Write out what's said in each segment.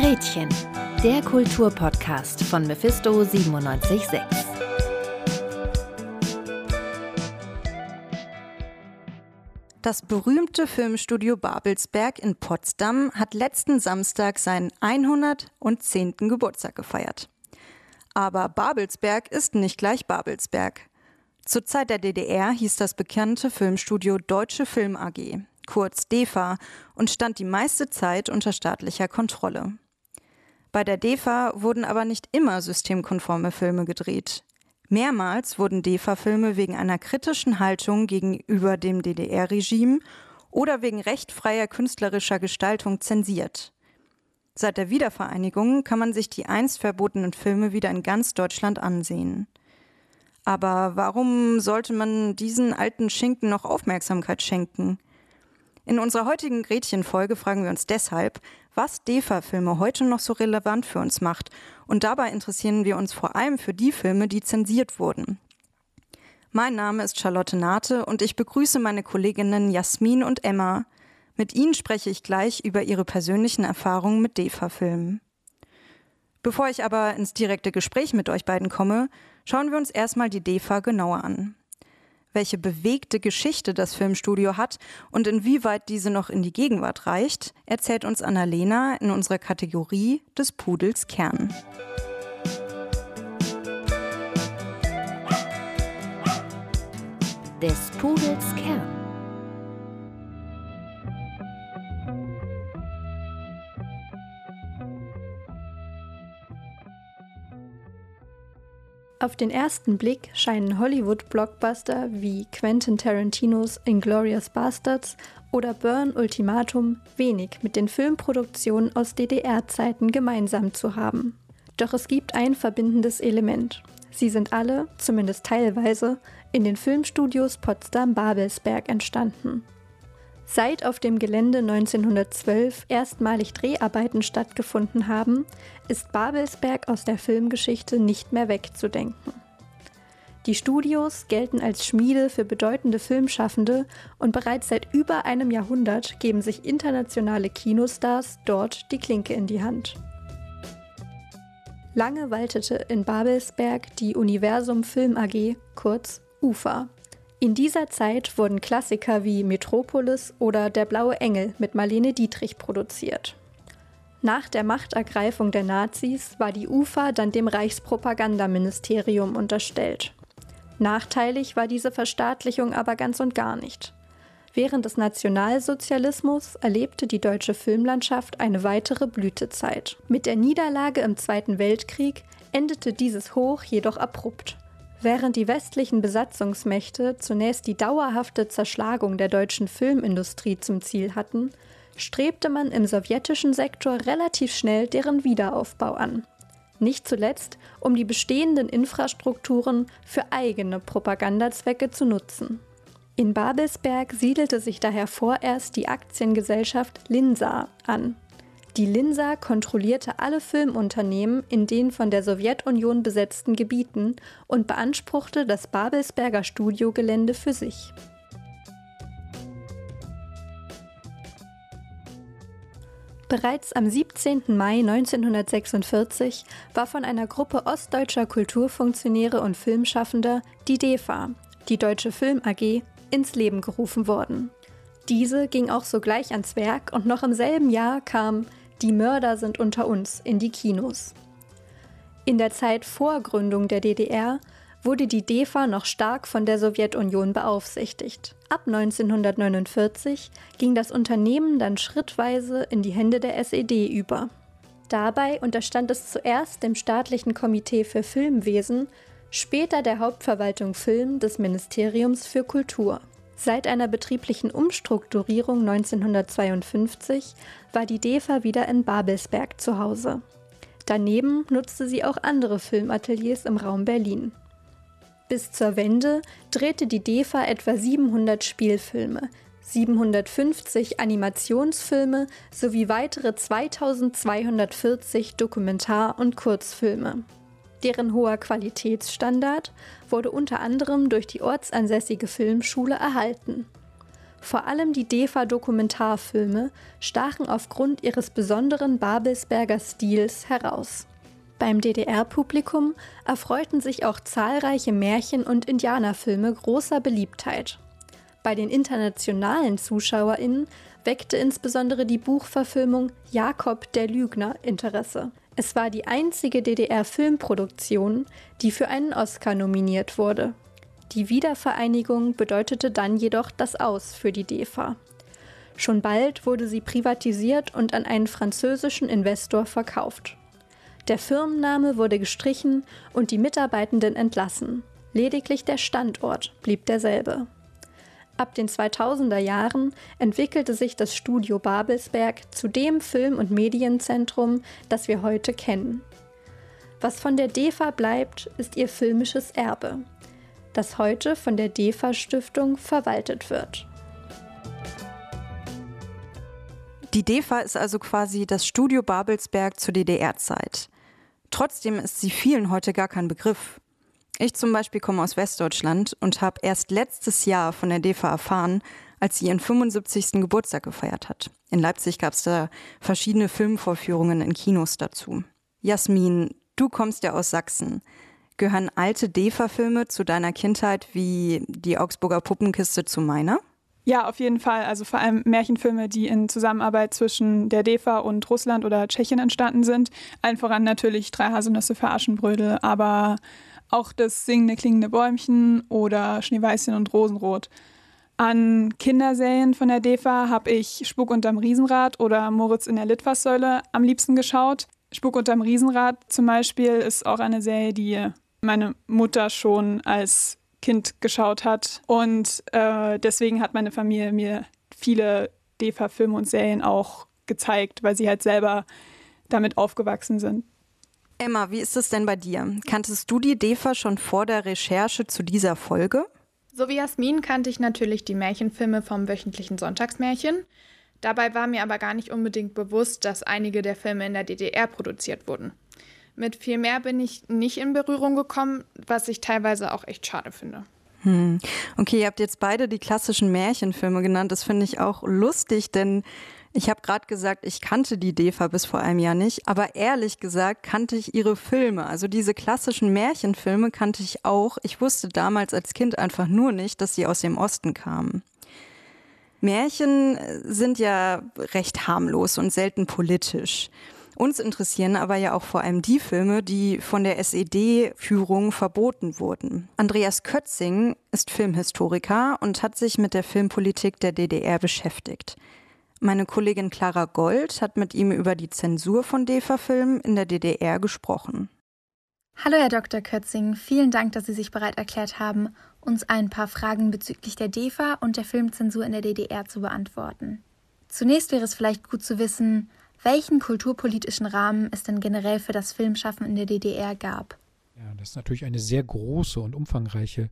Gretchen, der Kulturpodcast von Mephisto 976. Das berühmte Filmstudio Babelsberg in Potsdam hat letzten Samstag seinen 110. Geburtstag gefeiert. Aber Babelsberg ist nicht gleich Babelsberg. Zur Zeit der DDR hieß das bekannte Filmstudio Deutsche Film AG, kurz DEFA, und stand die meiste Zeit unter staatlicher Kontrolle. Bei der DEFA wurden aber nicht immer systemkonforme Filme gedreht. Mehrmals wurden DEFA-Filme wegen einer kritischen Haltung gegenüber dem DDR-Regime oder wegen rechtfreier künstlerischer Gestaltung zensiert. Seit der Wiedervereinigung kann man sich die einst verbotenen Filme wieder in ganz Deutschland ansehen. Aber warum sollte man diesen alten Schinken noch Aufmerksamkeit schenken? In unserer heutigen Gretchen-Folge fragen wir uns deshalb, was DEFA-Filme heute noch so relevant für uns macht. Und dabei interessieren wir uns vor allem für die Filme, die zensiert wurden. Mein Name ist Charlotte Nate und ich begrüße meine Kolleginnen Jasmin und Emma. Mit ihnen spreche ich gleich über ihre persönlichen Erfahrungen mit DEFA-Filmen. Bevor ich aber ins direkte Gespräch mit euch beiden komme, schauen wir uns erstmal die DEFA genauer an welche bewegte Geschichte das Filmstudio hat und inwieweit diese noch in die Gegenwart reicht, erzählt uns Annalena in unserer Kategorie des Pudels Kern. Des Pudels Kern. Auf den ersten Blick scheinen Hollywood-Blockbuster wie Quentin Tarantinos Inglourious Bastards oder Burn Ultimatum wenig mit den Filmproduktionen aus DDR-Zeiten gemeinsam zu haben. Doch es gibt ein verbindendes Element. Sie sind alle, zumindest teilweise, in den Filmstudios Potsdam-Babelsberg entstanden. Seit auf dem Gelände 1912 erstmalig Dreharbeiten stattgefunden haben, ist Babelsberg aus der Filmgeschichte nicht mehr wegzudenken. Die Studios gelten als Schmiede für bedeutende Filmschaffende und bereits seit über einem Jahrhundert geben sich internationale Kinostars dort die Klinke in die Hand. Lange waltete in Babelsberg die Universum Film AG, kurz UFA. In dieser Zeit wurden Klassiker wie Metropolis oder Der blaue Engel mit Marlene Dietrich produziert. Nach der Machtergreifung der Nazis war die UFA dann dem Reichspropagandaministerium unterstellt. Nachteilig war diese Verstaatlichung aber ganz und gar nicht. Während des Nationalsozialismus erlebte die deutsche Filmlandschaft eine weitere Blütezeit. Mit der Niederlage im Zweiten Weltkrieg endete dieses Hoch jedoch abrupt. Während die westlichen Besatzungsmächte zunächst die dauerhafte Zerschlagung der deutschen Filmindustrie zum Ziel hatten, strebte man im sowjetischen Sektor relativ schnell deren Wiederaufbau an. Nicht zuletzt, um die bestehenden Infrastrukturen für eigene Propagandazwecke zu nutzen. In Babelsberg siedelte sich daher vorerst die Aktiengesellschaft Linsa an, die Linsa kontrollierte alle Filmunternehmen in den von der Sowjetunion besetzten Gebieten und beanspruchte das Babelsberger Studiogelände für sich. Bereits am 17. Mai 1946 war von einer Gruppe ostdeutscher Kulturfunktionäre und Filmschaffender die DEFA, die Deutsche Film AG, ins Leben gerufen worden. Diese ging auch sogleich ans Werk und noch im selben Jahr kam die Mörder sind unter uns in die Kinos. In der Zeit vor Gründung der DDR wurde die DEFA noch stark von der Sowjetunion beaufsichtigt. Ab 1949 ging das Unternehmen dann schrittweise in die Hände der SED über. Dabei unterstand es zuerst dem staatlichen Komitee für Filmwesen, später der Hauptverwaltung Film des Ministeriums für Kultur. Seit einer betrieblichen Umstrukturierung 1952 war die DEFA wieder in Babelsberg zu Hause. Daneben nutzte sie auch andere Filmateliers im Raum Berlin. Bis zur Wende drehte die DEFA etwa 700 Spielfilme, 750 Animationsfilme sowie weitere 2240 Dokumentar- und Kurzfilme. Deren hoher Qualitätsstandard wurde unter anderem durch die ortsansässige Filmschule erhalten. Vor allem die DEFA-Dokumentarfilme stachen aufgrund ihres besonderen Babelsberger Stils heraus. Beim DDR-Publikum erfreuten sich auch zahlreiche Märchen- und Indianerfilme großer Beliebtheit. Bei den internationalen ZuschauerInnen weckte insbesondere die Buchverfilmung Jakob der Lügner Interesse. Es war die einzige DDR-Filmproduktion, die für einen Oscar nominiert wurde. Die Wiedervereinigung bedeutete dann jedoch das Aus für die DEFA. Schon bald wurde sie privatisiert und an einen französischen Investor verkauft. Der Firmenname wurde gestrichen und die Mitarbeitenden entlassen. Lediglich der Standort blieb derselbe. Ab den 2000er Jahren entwickelte sich das Studio Babelsberg zu dem Film- und Medienzentrum, das wir heute kennen. Was von der DEFA bleibt, ist ihr filmisches Erbe, das heute von der DEFA Stiftung verwaltet wird. Die DEFA ist also quasi das Studio Babelsberg zur DDR-Zeit. Trotzdem ist sie vielen heute gar kein Begriff. Ich zum Beispiel komme aus Westdeutschland und habe erst letztes Jahr von der DEFA erfahren, als sie ihren 75. Geburtstag gefeiert hat. In Leipzig gab es da verschiedene Filmvorführungen in Kinos dazu. Jasmin, du kommst ja aus Sachsen. Gehören alte DEFA-Filme zu deiner Kindheit wie die Augsburger Puppenkiste zu meiner? Ja, auf jeden Fall. Also vor allem Märchenfilme, die in Zusammenarbeit zwischen der DEFA und Russland oder Tschechien entstanden sind. Allen voran natürlich Drei Haselnüsse für Aschenbrödel, aber auch das singende, klingende Bäumchen oder Schneeweißchen und Rosenrot. An Kinderserien von der DEFA habe ich Spuk unterm Riesenrad oder Moritz in der Litfaßsäule am liebsten geschaut. Spuk unterm Riesenrad zum Beispiel ist auch eine Serie, die meine Mutter schon als Kind geschaut hat. Und äh, deswegen hat meine Familie mir viele DEFA-Filme und Serien auch gezeigt, weil sie halt selber damit aufgewachsen sind. Emma, wie ist es denn bei dir? Kanntest du die DEFA schon vor der Recherche zu dieser Folge? So wie Jasmin kannte ich natürlich die Märchenfilme vom wöchentlichen Sonntagsmärchen. Dabei war mir aber gar nicht unbedingt bewusst, dass einige der Filme in der DDR produziert wurden. Mit viel mehr bin ich nicht in Berührung gekommen, was ich teilweise auch echt schade finde. Hm. Okay, ihr habt jetzt beide die klassischen Märchenfilme genannt. Das finde ich auch lustig, denn ich habe gerade gesagt, ich kannte die DEFA bis vor einem Jahr nicht, aber ehrlich gesagt kannte ich ihre Filme. Also diese klassischen Märchenfilme kannte ich auch. Ich wusste damals als Kind einfach nur nicht, dass sie aus dem Osten kamen. Märchen sind ja recht harmlos und selten politisch. Uns interessieren aber ja auch vor allem die Filme, die von der SED-Führung verboten wurden. Andreas Kötzing ist Filmhistoriker und hat sich mit der Filmpolitik der DDR beschäftigt. Meine Kollegin Clara Gold hat mit ihm über die Zensur von DEFA-Filmen in der DDR gesprochen. Hallo, Herr Dr. Kötzing. Vielen Dank, dass Sie sich bereit erklärt haben, uns ein paar Fragen bezüglich der DEFA und der Filmzensur in der DDR zu beantworten. Zunächst wäre es vielleicht gut zu wissen, welchen kulturpolitischen Rahmen es denn generell für das Filmschaffen in der DDR gab. Ja, das ist natürlich eine sehr große und umfangreiche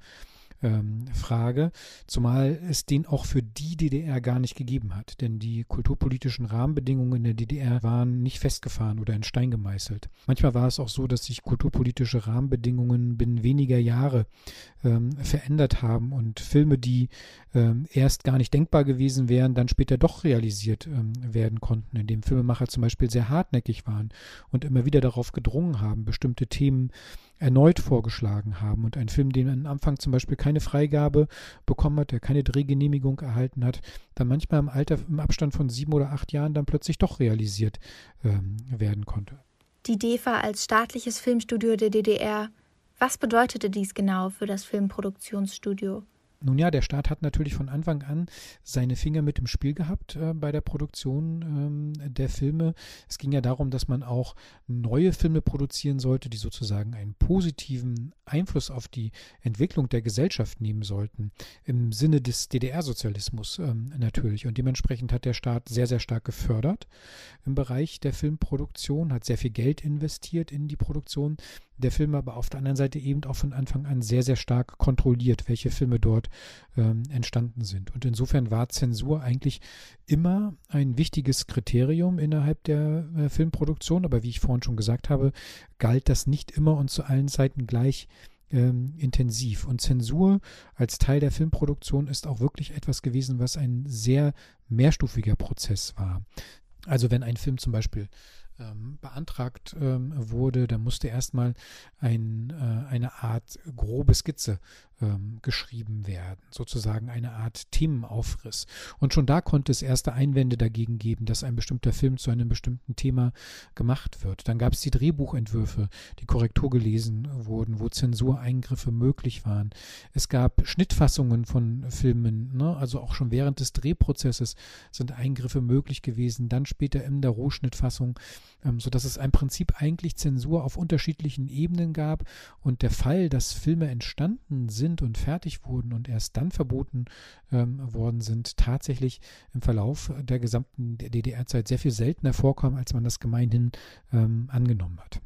ähm, Frage, zumal es den auch für die DDR gar nicht gegeben hat. Denn die kulturpolitischen Rahmenbedingungen in der DDR waren nicht festgefahren oder in Stein gemeißelt. Manchmal war es auch so, dass sich kulturpolitische Rahmenbedingungen binnen weniger Jahre ähm, verändert haben und Filme, die ähm, erst gar nicht denkbar gewesen wären, dann später doch realisiert ähm, werden konnten, indem Filmemacher zum Beispiel sehr hartnäckig waren und immer wieder darauf gedrungen haben, bestimmte Themen erneut vorgeschlagen haben. Und ein Film, den am Anfang zum Beispiel keine Freigabe bekommen hat, der keine Drehgenehmigung erhalten hat, dann manchmal im Alter, im Abstand von sieben oder acht Jahren dann plötzlich doch realisiert ähm, werden konnte. Die DEFA als staatliches Filmstudio der DDR, was bedeutete dies genau für das Filmproduktionsstudio? Nun ja, der Staat hat natürlich von Anfang an seine Finger mit im Spiel gehabt äh, bei der Produktion ähm, der Filme. Es ging ja darum, dass man auch neue Filme produzieren sollte, die sozusagen einen positiven Einfluss auf die Entwicklung der Gesellschaft nehmen sollten, im Sinne des DDR-Sozialismus ähm, natürlich. Und dementsprechend hat der Staat sehr, sehr stark gefördert im Bereich der Filmproduktion, hat sehr viel Geld investiert in die Produktion der Film aber auf der anderen Seite eben auch von Anfang an sehr, sehr stark kontrolliert, welche Filme dort ähm, entstanden sind. Und insofern war Zensur eigentlich immer ein wichtiges Kriterium innerhalb der äh, Filmproduktion, aber wie ich vorhin schon gesagt habe, galt das nicht immer und zu allen Zeiten gleich ähm, intensiv. Und Zensur als Teil der Filmproduktion ist auch wirklich etwas gewesen, was ein sehr mehrstufiger Prozess war. Also wenn ein Film zum Beispiel ähm, beantragt ähm, wurde, dann musste erstmal ein, äh, eine Art grobe Skizze ähm, geschrieben werden, sozusagen eine Art Themenaufriss. Und schon da konnte es erste Einwände dagegen geben, dass ein bestimmter Film zu einem bestimmten Thema gemacht wird. Dann gab es die Drehbuchentwürfe, die Korrektur gelesen wurden, wo Zensureingriffe möglich waren. Es gab Schnittfassungen von Filmen, ne? also auch schon während des Drehprozesses sind Eingriffe möglich gewesen, dann später in der Rohschnittfassung, ähm, sodass es im Prinzip eigentlich Zensur auf unterschiedlichen Ebenen gab und der Fall, dass Filme entstanden sind, sind und fertig wurden und erst dann verboten ähm, worden sind, tatsächlich im Verlauf der gesamten DDR-Zeit sehr viel seltener vorkommen, als man das gemeinhin ähm, angenommen hat.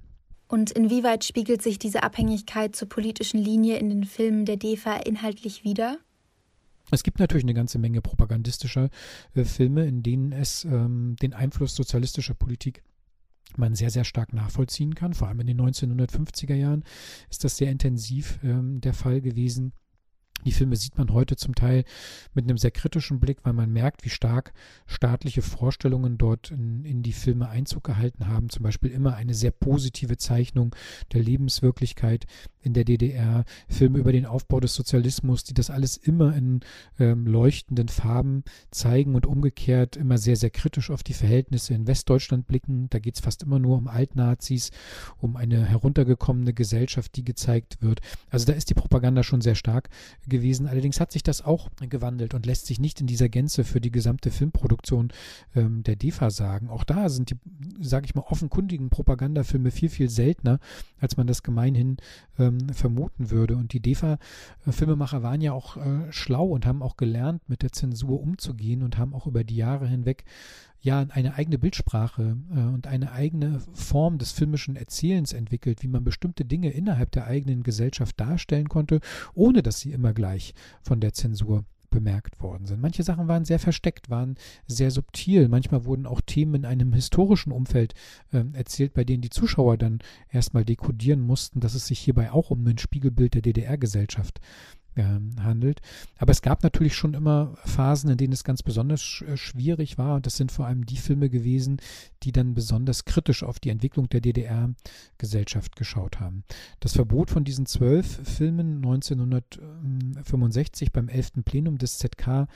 Und inwieweit spiegelt sich diese Abhängigkeit zur politischen Linie in den Filmen der DEFA inhaltlich wider? Es gibt natürlich eine ganze Menge propagandistischer äh, Filme, in denen es ähm, den Einfluss sozialistischer Politik man sehr, sehr stark nachvollziehen kann. Vor allem in den 1950er Jahren ist das sehr intensiv ähm, der Fall gewesen. Die Filme sieht man heute zum Teil mit einem sehr kritischen Blick, weil man merkt, wie stark staatliche Vorstellungen dort in, in, die Filme Einzug gehalten haben. Zum Beispiel immer eine sehr positive Zeichnung der Lebenswirklichkeit in der DDR, Filme über den Aufbau des Sozialismus, die das alles immer in ähm, leuchtenden Farben zeigen und umgekehrt immer sehr, sehr kritisch auf die Verhältnisse in Westdeutschland blicken. Da geht es fast immer nur um Altnazis, um eine heruntergekommene Gesellschaft, die gezeigt wird. Also da ist die Propaganda schon sehr stark gewesen. Allerdings hat sich das auch gewandelt und lässt sich nicht in dieser Gänze für die gesamte Filmproduktion ähm, der DEFA sagen. Auch da sind die, sage ich mal, offenkundigen Propagandafilme viel, viel seltener, als man das gemeinhin ähm, vermuten würde. Und die DEFA-Filmemacher waren ja auch äh, schlau und haben auch gelernt, mit der Zensur umzugehen und haben auch über die Jahre hinweg ja eine eigene Bildsprache äh, und eine eigene Form des filmischen Erzählens entwickelt, wie man bestimmte Dinge innerhalb der eigenen Gesellschaft darstellen konnte, ohne dass sie immer gleich von der Zensur bemerkt worden sind. Manche Sachen waren sehr versteckt, waren sehr subtil. Manchmal wurden auch Themen in einem historischen Umfeld äh, erzählt, bei denen die Zuschauer dann erstmal dekodieren mussten, dass es sich hierbei auch um ein Spiegelbild der DDR-Gesellschaft handelt. Aber es gab natürlich schon immer Phasen, in denen es ganz besonders äh, schwierig war. Und das sind vor allem die Filme gewesen, die dann besonders kritisch auf die Entwicklung der DDR-Gesellschaft geschaut haben. Das Verbot von diesen zwölf Filmen 1965 beim 11. Plenum des ZK ähm,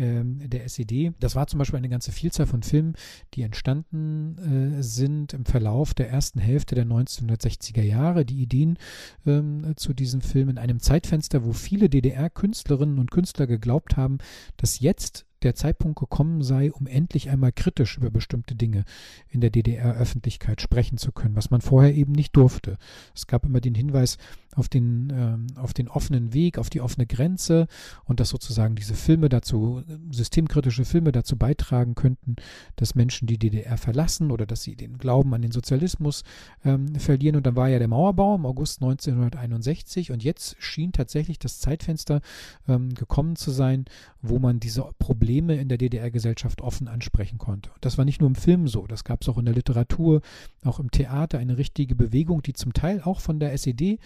der SED. Das war zum Beispiel eine ganze Vielzahl von Filmen, die entstanden äh, sind im Verlauf der ersten Hälfte der 1960er Jahre. Die Ideen ähm, zu diesen Filmen in einem Zeitfenster, wo viele DDR-Künstlerinnen und Künstler geglaubt haben, dass jetzt der Zeitpunkt gekommen sei, um endlich einmal kritisch über bestimmte Dinge in der DDR-Öffentlichkeit sprechen zu können, was man vorher eben nicht durfte. Es gab immer den Hinweis auf den, ähm, auf den offenen Weg, auf die offene Grenze und dass sozusagen diese Filme dazu, systemkritische Filme dazu beitragen könnten, dass Menschen die DDR verlassen oder dass sie den Glauben an den Sozialismus ähm, verlieren. Und dann war ja der Mauerbau im August 1961 und jetzt schien tatsächlich das Zeitfenster ähm, gekommen zu sein, wo man diese Probleme in der DDR-Gesellschaft offen ansprechen konnte. Und das war nicht nur im Film so, das gab es auch in der Literatur, auch im Theater, eine richtige Bewegung, die zum Teil auch von der SED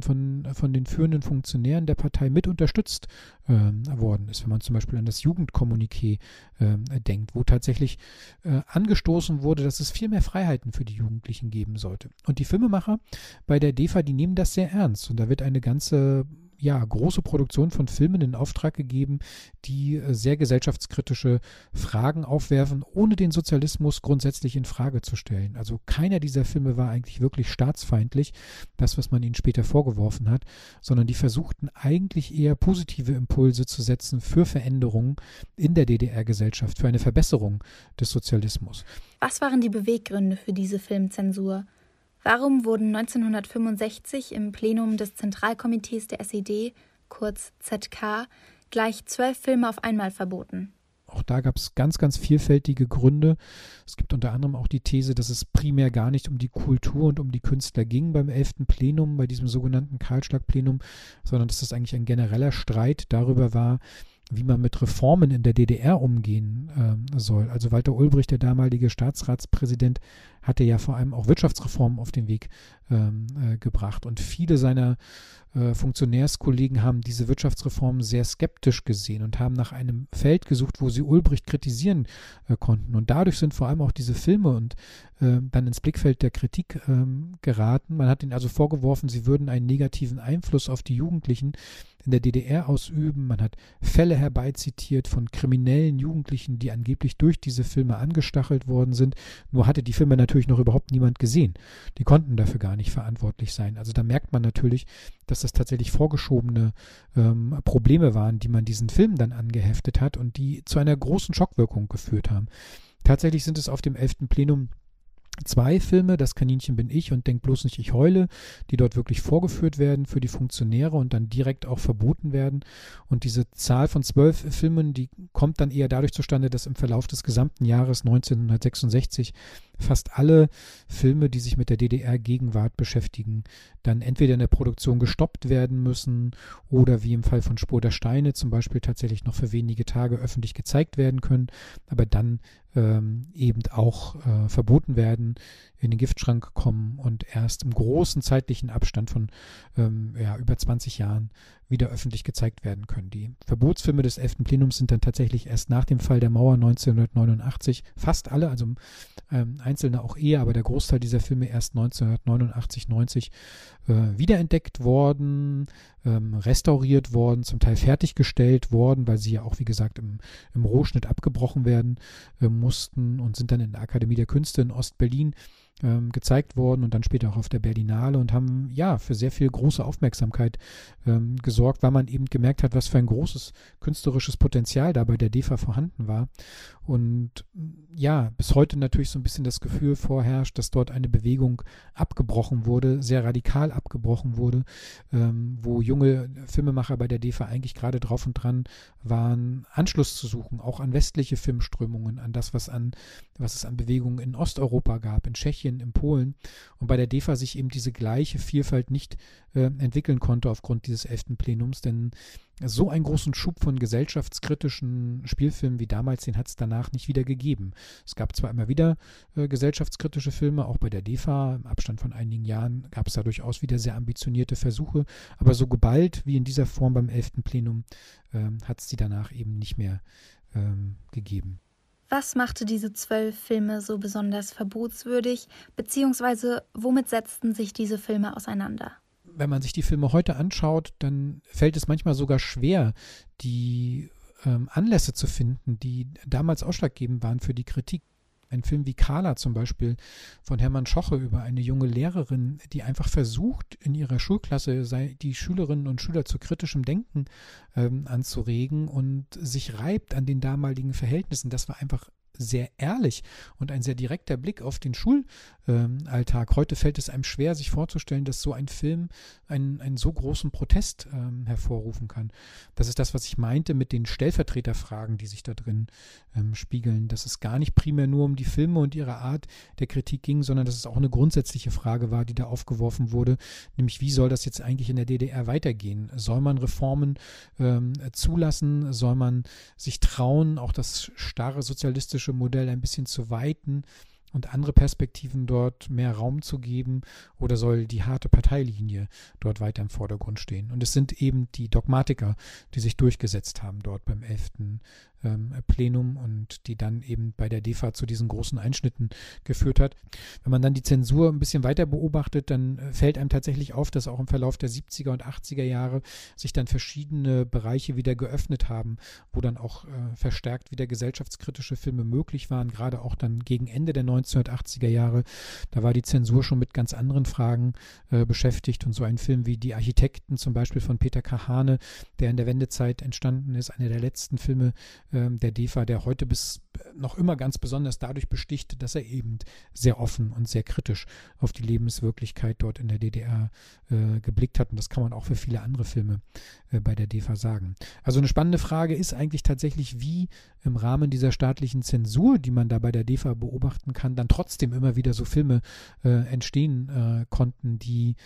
von, von den führenden Funktionären der Partei mit unterstützt äh, worden ist. Wenn man zum Beispiel an das Jugendkommuniqué äh, denkt, wo tatsächlich äh, angestoßen wurde, dass es viel mehr Freiheiten für die Jugendlichen geben sollte. Und die Filmemacher bei der DEFA, die nehmen das sehr ernst. Und da wird eine ganze ja, große Produktion von Filmen in Auftrag gegeben, die äh, sehr gesellschaftskritische Fragen aufwerfen, ohne den Sozialismus grundsätzlich in Frage zu stellen. Also keiner dieser Filme war eigentlich wirklich staatsfeindlich, das, was man ihnen später vorgeworfen hat, sondern die versuchten eigentlich eher positive Impulse zu setzen für Veränderungen in der DDR-Gesellschaft, für eine Verbesserung des Sozialismus. Was waren die Beweggründe für diese Filmzensur? Warum wurden 1965 im Plenum des Zentralkomitees der SED, kurz ZK, gleich zwölf Filme auf einmal verboten? Auch da gab es ganz, ganz vielfältige Gründe. Es gibt unter anderem auch die These, dass es primär gar nicht um die Kultur und um die Künstler ging beim 11. Plenum, bei diesem sogenannten Karlschlag-Plenum, sondern dass das eigentlich ein genereller Streit darüber war, wie man mit Reformen in der DDR umgehen äh, soll. Also Walter Ulbricht, der damalige Staatsratspräsident, hatte ja vor allem auch Wirtschaftsreformen auf den Weg ähm, äh, gebracht. Und viele seiner äh, Funktionärskollegen haben diese Wirtschaftsreformen sehr skeptisch gesehen und haben nach einem Feld gesucht, wo sie Ulbricht kritisieren äh, konnten. Und dadurch sind vor allem auch diese Filme und äh, dann ins Blickfeld der Kritik ähm, geraten. Man hat ihnen also vorgeworfen, sie würden einen negativen Einfluss auf die Jugendlichen in der DDR ausüben. Man hat Fälle herbeizitiert von kriminellen Jugendlichen, die angeblich durch diese Filme angestachelt worden sind. Nur hatte die Filme natürlich noch überhaupt niemand gesehen. Die konnten dafür gar nicht verantwortlich sein. Also da merkt man natürlich, dass das tatsächlich vorgeschobene ähm, Probleme waren, die man diesen Filmen dann angeheftet hat und die zu einer großen Schockwirkung geführt haben. Tatsächlich sind es auf dem 11. Plenum zwei Filme, Das Kaninchen bin ich und Denk bloß nicht, ich heule, die dort wirklich vorgeführt werden für die Funktionäre und dann direkt auch verboten werden. Und diese Zahl von zwölf Filmen, die kommt dann eher dadurch zustande, dass im Verlauf des gesamten Jahres 1966 fast alle Filme, die sich mit der DDR-Gegenwart beschäftigen, dann entweder in der Produktion gestoppt werden müssen oder wie im Fall von Spur der Steine zum Beispiel tatsächlich noch für wenige Tage öffentlich gezeigt werden können, aber dann ähm, eben auch äh, verboten werden, in den Giftschrank kommen und erst im großen zeitlichen Abstand von ähm, ja, über 20 Jahren wieder öffentlich gezeigt werden können. Die Verbotsfilme des 11. Plenums sind dann tatsächlich erst nach dem Fall der Mauer 1989, fast alle, also ähm, einzelne auch eher, aber der Großteil dieser Filme erst 1989, 90 äh, wiederentdeckt worden, ähm, restauriert worden, zum Teil fertiggestellt worden, weil sie ja auch, wie gesagt, im, im Rohschnitt abgebrochen werden äh, mussten und sind dann in der Akademie der Künste in Ostberlin ähm, gezeigt worden und dann später auch auf der Berlinale und haben ja für sehr viel große Aufmerksamkeit ähm, gesorgt, weil man eben gemerkt hat, was für ein großes künstlerisches Potenzial da bei der DEFA vorhanden war. Und ja, bis heute natürlich so ein bisschen das Gefühl vorherrscht, dass dort eine Bewegung abgebrochen wurde, sehr radikal abgebrochen wurde, ähm, wo junge Filmemacher bei der DEFA eigentlich gerade drauf und dran waren, Anschluss zu suchen, auch an westliche Filmströmungen, an das, was an, was es an Bewegungen in Osteuropa gab, in Tschechien, Tschechien, in Polen und bei der DEFA sich eben diese gleiche Vielfalt nicht äh, entwickeln konnte aufgrund dieses elften Plenums, denn so einen großen Schub von gesellschaftskritischen Spielfilmen wie damals, den hat es danach nicht wieder gegeben. Es gab zwar immer wieder äh, gesellschaftskritische Filme, auch bei der DEFA, im Abstand von einigen Jahren gab es da durchaus wieder sehr ambitionierte Versuche, aber so geballt wie in dieser Form beim 11. Plenum äh, hat es die danach eben nicht mehr ähm, gegeben. Was machte diese zwölf Filme so besonders verbotswürdig, beziehungsweise womit setzten sich diese Filme auseinander? Wenn man sich die Filme heute anschaut, dann fällt es manchmal sogar schwer, die ähm, Anlässe zu finden, die damals ausschlaggebend waren für die Kritik. Ein Film wie Carla zum Beispiel von Hermann Schoche über eine junge Lehrerin, die einfach versucht, in ihrer Schulklasse die Schülerinnen und Schüler zu kritischem Denken ähm, anzuregen und sich reibt an den damaligen Verhältnissen. Das war einfach sehr ehrlich und ein sehr direkter Blick auf den Schulalltag. Heute fällt es einem schwer, sich vorzustellen, dass so ein Film einen, einen so großen Protest ähm, hervorrufen kann. Das ist das, was ich meinte mit den Stellvertreterfragen, die sich da drin ähm, spiegeln, dass es gar nicht primär nur um die Filme und ihre Art der Kritik ging, sondern dass es auch eine grundsätzliche Frage war, die da aufgeworfen wurde, nämlich wie soll das jetzt eigentlich in der DDR weitergehen? Soll man Reformen ähm, zulassen? Soll man sich trauen, auch das starre sozialistische Modell ein bisschen zu weiten und andere Perspektiven dort mehr Raum zu geben oder soll die harte Parteilinie dort weiter im Vordergrund stehen? Und es sind eben die Dogmatiker, die sich durchgesetzt haben dort beim 11 ähm, Plenum und die dann eben bei der DEFA zu diesen großen Einschnitten geführt hat. Wenn man dann die Zensur ein bisschen weiter beobachtet, dann äh, fällt einem tatsächlich auf, dass auch im Verlauf der 70er und 80er Jahre sich dann verschiedene Bereiche wieder geöffnet haben, wo dann auch äh, verstärkt wieder gesellschaftskritische Filme möglich waren, gerade auch dann gegen Ende der 1980er Jahre. Da war die Zensur schon mit ganz anderen Fragen äh, beschäftigt und so ein Film wie Die Architekten zum Beispiel von Peter Kahane, der in der Wendezeit entstanden ist, einer der letzten Filme, ähm, der DEFA, der heute bis noch immer ganz besonders dadurch besticht, dass er eben sehr offen und sehr kritisch auf die Lebenswirklichkeit dort in der DDR äh, geblickt hat. Und das kann man auch für viele andere Filme äh, bei der DEFA sagen. Also eine spannende Frage ist eigentlich tatsächlich, wie im Rahmen dieser staatlichen Zensur, die man da bei der DEFA beobachten kann, dann trotzdem immer wieder so Filme äh, entstehen äh, konnten, die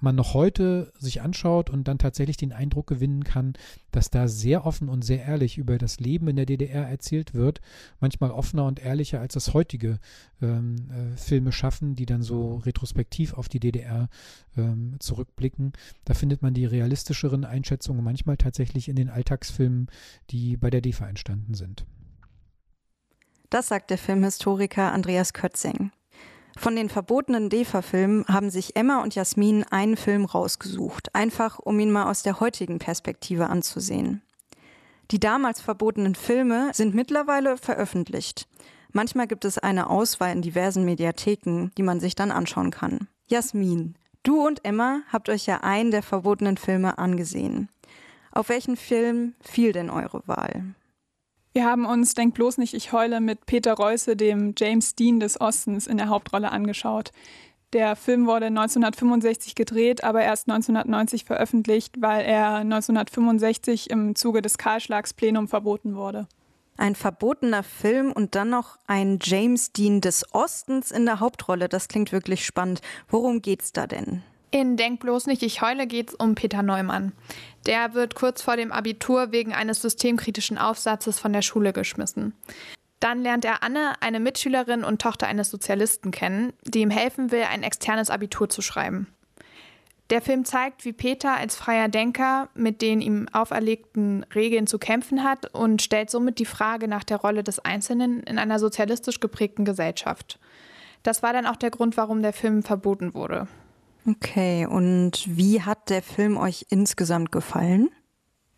man noch heute sich anschaut und dann tatsächlich den Eindruck gewinnen kann, dass da sehr offen und sehr ehrlich über das Leben in der DDR erzählt wird. Man manchmal offener und ehrlicher, als das heutige ähm, äh, Filme schaffen, die dann so retrospektiv auf die DDR ähm, zurückblicken. Da findet man die realistischeren Einschätzungen manchmal tatsächlich in den Alltagsfilmen, die bei der DEFA entstanden sind. Das sagt der Filmhistoriker Andreas Kötzing. Von den verbotenen DEFA-Filmen haben sich Emma und Jasmin einen Film rausgesucht, einfach um ihn mal aus der heutigen Perspektive anzusehen. Die damals verbotenen Filme sind mittlerweile veröffentlicht. Manchmal gibt es eine Auswahl in diversen Mediatheken, die man sich dann anschauen kann. Jasmin, du und Emma habt euch ja einen der verbotenen Filme angesehen. Auf welchen Film fiel denn eure Wahl? Wir haben uns Denk bloß nicht, ich heule mit Peter Reusse, dem James Dean des Ostens, in der Hauptrolle angeschaut. Der Film wurde 1965 gedreht, aber erst 1990 veröffentlicht, weil er 1965 im Zuge des Kahlschlagsplenum verboten wurde. Ein verbotener Film und dann noch ein James Dean des Ostens in der Hauptrolle. Das klingt wirklich spannend. Worum geht's da denn? In Denk bloß nicht, ich heule geht's um Peter Neumann. Der wird kurz vor dem Abitur wegen eines systemkritischen Aufsatzes von der Schule geschmissen. Dann lernt er Anne, eine Mitschülerin und Tochter eines Sozialisten kennen, die ihm helfen will, ein externes Abitur zu schreiben. Der Film zeigt, wie Peter als freier Denker mit den ihm auferlegten Regeln zu kämpfen hat und stellt somit die Frage nach der Rolle des Einzelnen in einer sozialistisch geprägten Gesellschaft. Das war dann auch der Grund, warum der Film verboten wurde. Okay, und wie hat der Film euch insgesamt gefallen?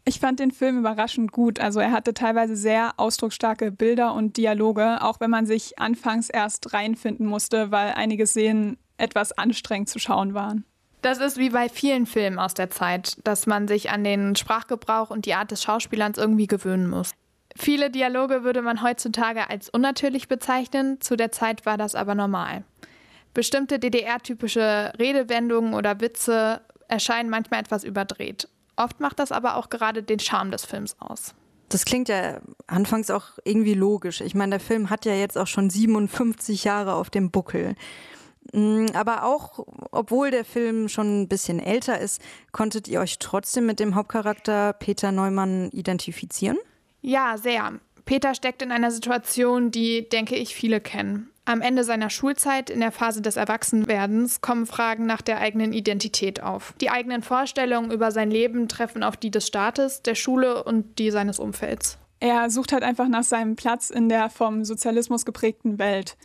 Ich fand den Film überraschend gut. Also er hatte teilweise sehr ausdrucksstarke Bilder und Dialoge, auch wenn man sich anfangs erst reinfinden musste, weil einige Szenen etwas anstrengend zu schauen waren. Das ist wie bei vielen Filmen aus der Zeit, dass man sich an den Sprachgebrauch und die Art des Schauspielers irgendwie gewöhnen muss. Viele Dialoge würde man heutzutage als unnatürlich bezeichnen, zu der Zeit war das aber normal. Bestimmte DDR-typische Redewendungen oder Witze erscheinen manchmal etwas überdreht. Oft macht das aber auch gerade den Charme des Films aus. Das klingt ja anfangs auch irgendwie logisch. Ich meine, der Film hat ja jetzt auch schon 57 Jahre auf dem Buckel. Mm, aber auch, obwohl der Film schon ein bisschen älter ist, konntet ihr euch trotzdem mit dem Hauptcharakter Peter Neumann identifizieren? Ja, sehr. Peter steckt in einer Situation, die, denke ich, viele kennen. Am Ende seiner Schulzeit, in der Phase des Erwachsenwerdens, kommen Fragen nach der eigenen Identität auf. Die eigenen Vorstellungen über sein Leben treffen auf die des Staates, der Schule und die seines Umfelds. Er sucht halt einfach nach seinem Platz in der vom Sozialismus geprägten Welt.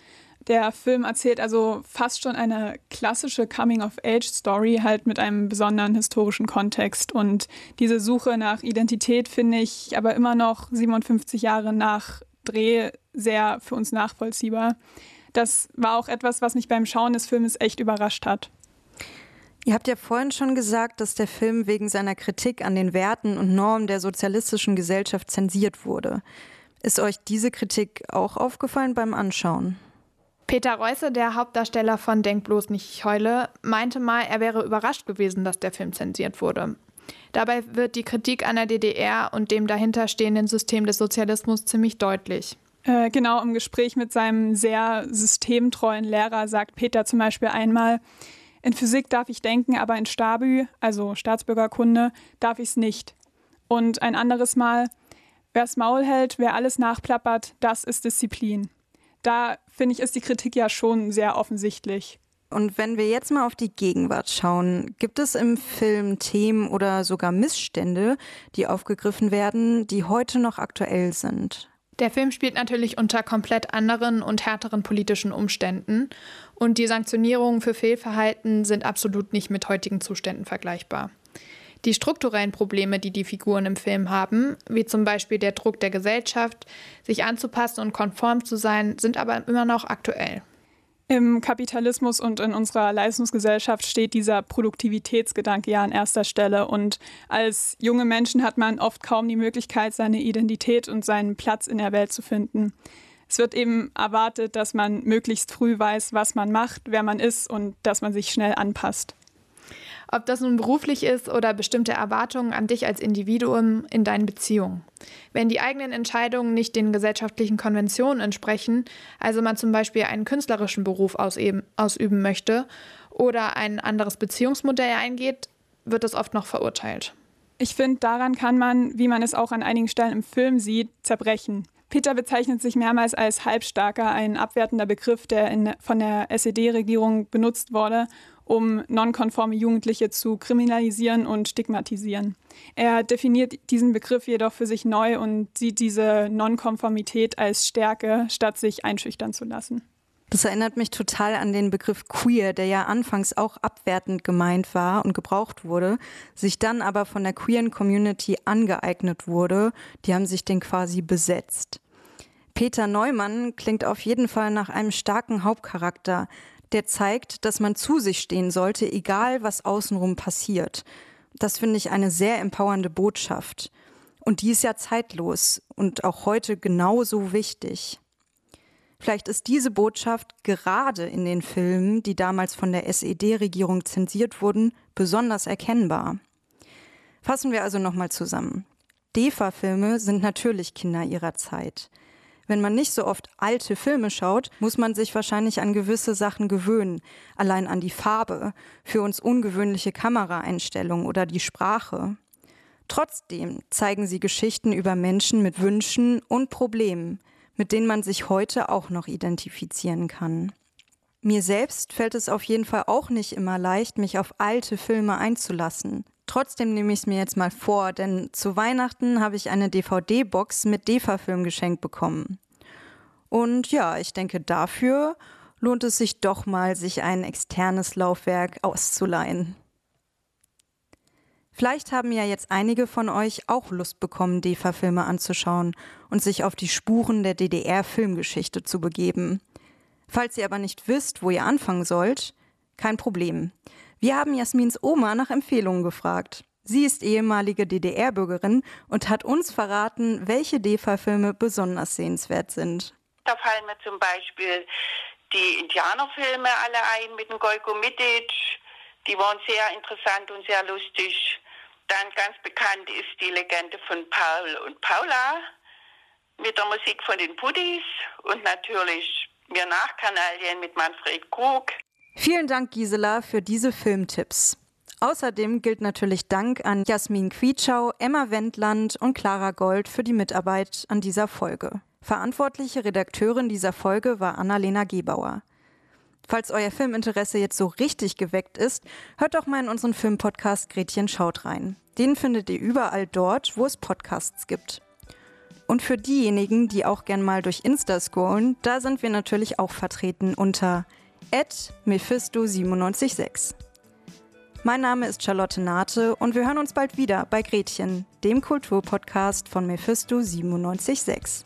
Der Film erzählt also fast schon eine klassische Coming-of-Age-Story, halt mit einem besonderen historischen Kontext. Und diese Suche nach Identität finde ich aber immer noch 57 Jahre nach Dreh sehr für uns nachvollziehbar das war auch etwas, was mich beim Schauen des Films echt überrascht hat. Ihr habt ja vorhin schon gesagt, dass der Film wegen seiner Kritik an den Werten und Normen der sozialistischen Gesellschaft zensiert wurde. Ist euch diese Kritik auch aufgefallen beim Anschauen? Peter Reusse, der Hauptdarsteller von Denk bloß nicht, ich heule, meinte mal, er wäre überrascht gewesen, dass der Film zensiert wurde. Dabei wird die Kritik an der DDR und dem dahinterstehenden System des Sozialismus ziemlich deutlich. Äh, genau im Gespräch mit seinem sehr systemtreuen Lehrer sagt Peter zum Beispiel einmal, in Physik darf ich denken, aber in Stabü, also Staatsbürgerkunde, darf ich es nicht. Und ein anderes Mal, wer's Maul hält, wer alles nachplappert, das ist Disziplin. Da finde ich, ist die Kritik ja schon sehr offensichtlich. Und wenn wir jetzt mal auf die Gegenwart schauen, gibt es im Film Themen oder sogar Missstände, die aufgegriffen werden, die heute noch aktuell sind? Der Film spielt natürlich unter komplett anderen und härteren politischen Umständen und die Sanktionierungen für Fehlverhalten sind absolut nicht mit heutigen Zuständen vergleichbar. Die strukturellen Probleme, die die Figuren im Film haben, wie zum Beispiel der Druck der Gesellschaft, sich anzupassen und konform zu sein, sind aber immer noch aktuell. Im Kapitalismus und in unserer Leistungsgesellschaft steht dieser Produktivitätsgedanke ja an erster Stelle. Und als junge Menschen hat man oft kaum die Möglichkeit, seine Identität und seinen Platz in der Welt zu finden. Es wird eben erwartet, dass man möglichst früh weiß, was man macht, wer man ist und dass man sich schnell anpasst. Ob das nun beruflich ist oder bestimmte Erwartungen an dich als Individuum in deinen Beziehungen. Wenn die eigenen Entscheidungen nicht den gesellschaftlichen Konventionen entsprechen, also man zum Beispiel einen künstlerischen Beruf ausüben, möchte oder ein anderes Beziehungsmodell eingeht, wird es oft noch verurteilt. Ich finde, daran kann man, wie man es auch an einigen Stellen im Film sieht, zerbrechen. Peter bezeichnet sich mehrmals als Halbstarker, ein abwertender Begriff, der in, von der SED-Regierung benutzt wurde, um nonkonforme Jugendliche zu kriminalisieren und stigmatisieren. Er definiert diesen Begriff jedoch für sich neu und sieht diese Nonkonformität als Stärke, statt sich einschüchtern zu lassen. Das erinnert mich total an den Begriff queer, der ja anfangs auch abwertend gemeint war und gebraucht wurde, sich dann aber von der queeren Community angeeignet wurde. Die haben sich den quasi besetzt. Peter Neumann klingt auf jeden Fall nach einem starken Hauptcharakter, der zeigt, dass man zu sich stehen sollte, egal was außenrum passiert. Das finde ich eine sehr empowernde Botschaft. Und die ist ja zeitlos und auch heute genauso wichtig. Vielleicht ist diese Botschaft gerade in den Filmen, die damals von der SED-Regierung zensiert wurden, besonders erkennbar. Fassen wir also nochmal zusammen. DEFA-Filme sind natürlich Kinder ihrer Zeit. Wenn man nicht so oft alte Filme schaut, muss man sich wahrscheinlich an gewisse Sachen gewöhnen, allein an die Farbe, für uns ungewöhnliche Kameraeinstellungen oder die Sprache. Trotzdem zeigen sie Geschichten über Menschen mit Wünschen und Problemen, mit denen man sich heute auch noch identifizieren kann. Mir selbst fällt es auf jeden Fall auch nicht immer leicht, mich auf alte Filme einzulassen. Trotzdem nehme ich es mir jetzt mal vor, denn zu Weihnachten habe ich eine DVD-Box mit DEFA-Film geschenkt bekommen. Und ja, ich denke, dafür lohnt es sich doch mal, sich ein externes Laufwerk auszuleihen. Vielleicht haben ja jetzt einige von euch auch Lust bekommen, DEFA-Filme anzuschauen und sich auf die Spuren der DDR-Filmgeschichte zu begeben. Falls ihr aber nicht wisst, wo ihr anfangen sollt, kein Problem. Wir haben Jasmins Oma nach Empfehlungen gefragt. Sie ist ehemalige DDR-Bürgerin und hat uns verraten, welche DEFA-Filme besonders sehenswert sind. Da fallen mir zum Beispiel die Indianerfilme alle ein mit dem Golko Mitic. Die waren sehr interessant und sehr lustig. Dann ganz bekannt ist die Legende von Paul und Paula mit der Musik von den Puddies und natürlich mir Nachkanalien mit Manfred Krug. Vielen Dank, Gisela, für diese Filmtipps. Außerdem gilt natürlich Dank an Jasmin Quietschau, Emma Wendland und Clara Gold für die Mitarbeit an dieser Folge. Verantwortliche Redakteurin dieser Folge war Annalena Gebauer. Falls euer Filminteresse jetzt so richtig geweckt ist, hört doch mal in unseren Filmpodcast Gretchen schaut rein. Den findet ihr überall dort, wo es Podcasts gibt. Und für diejenigen, die auch gern mal durch Insta scrollen, da sind wir natürlich auch vertreten unter mephisto976. Mein Name ist Charlotte Nate und wir hören uns bald wieder bei Gretchen, dem Kulturpodcast von Mephisto 976.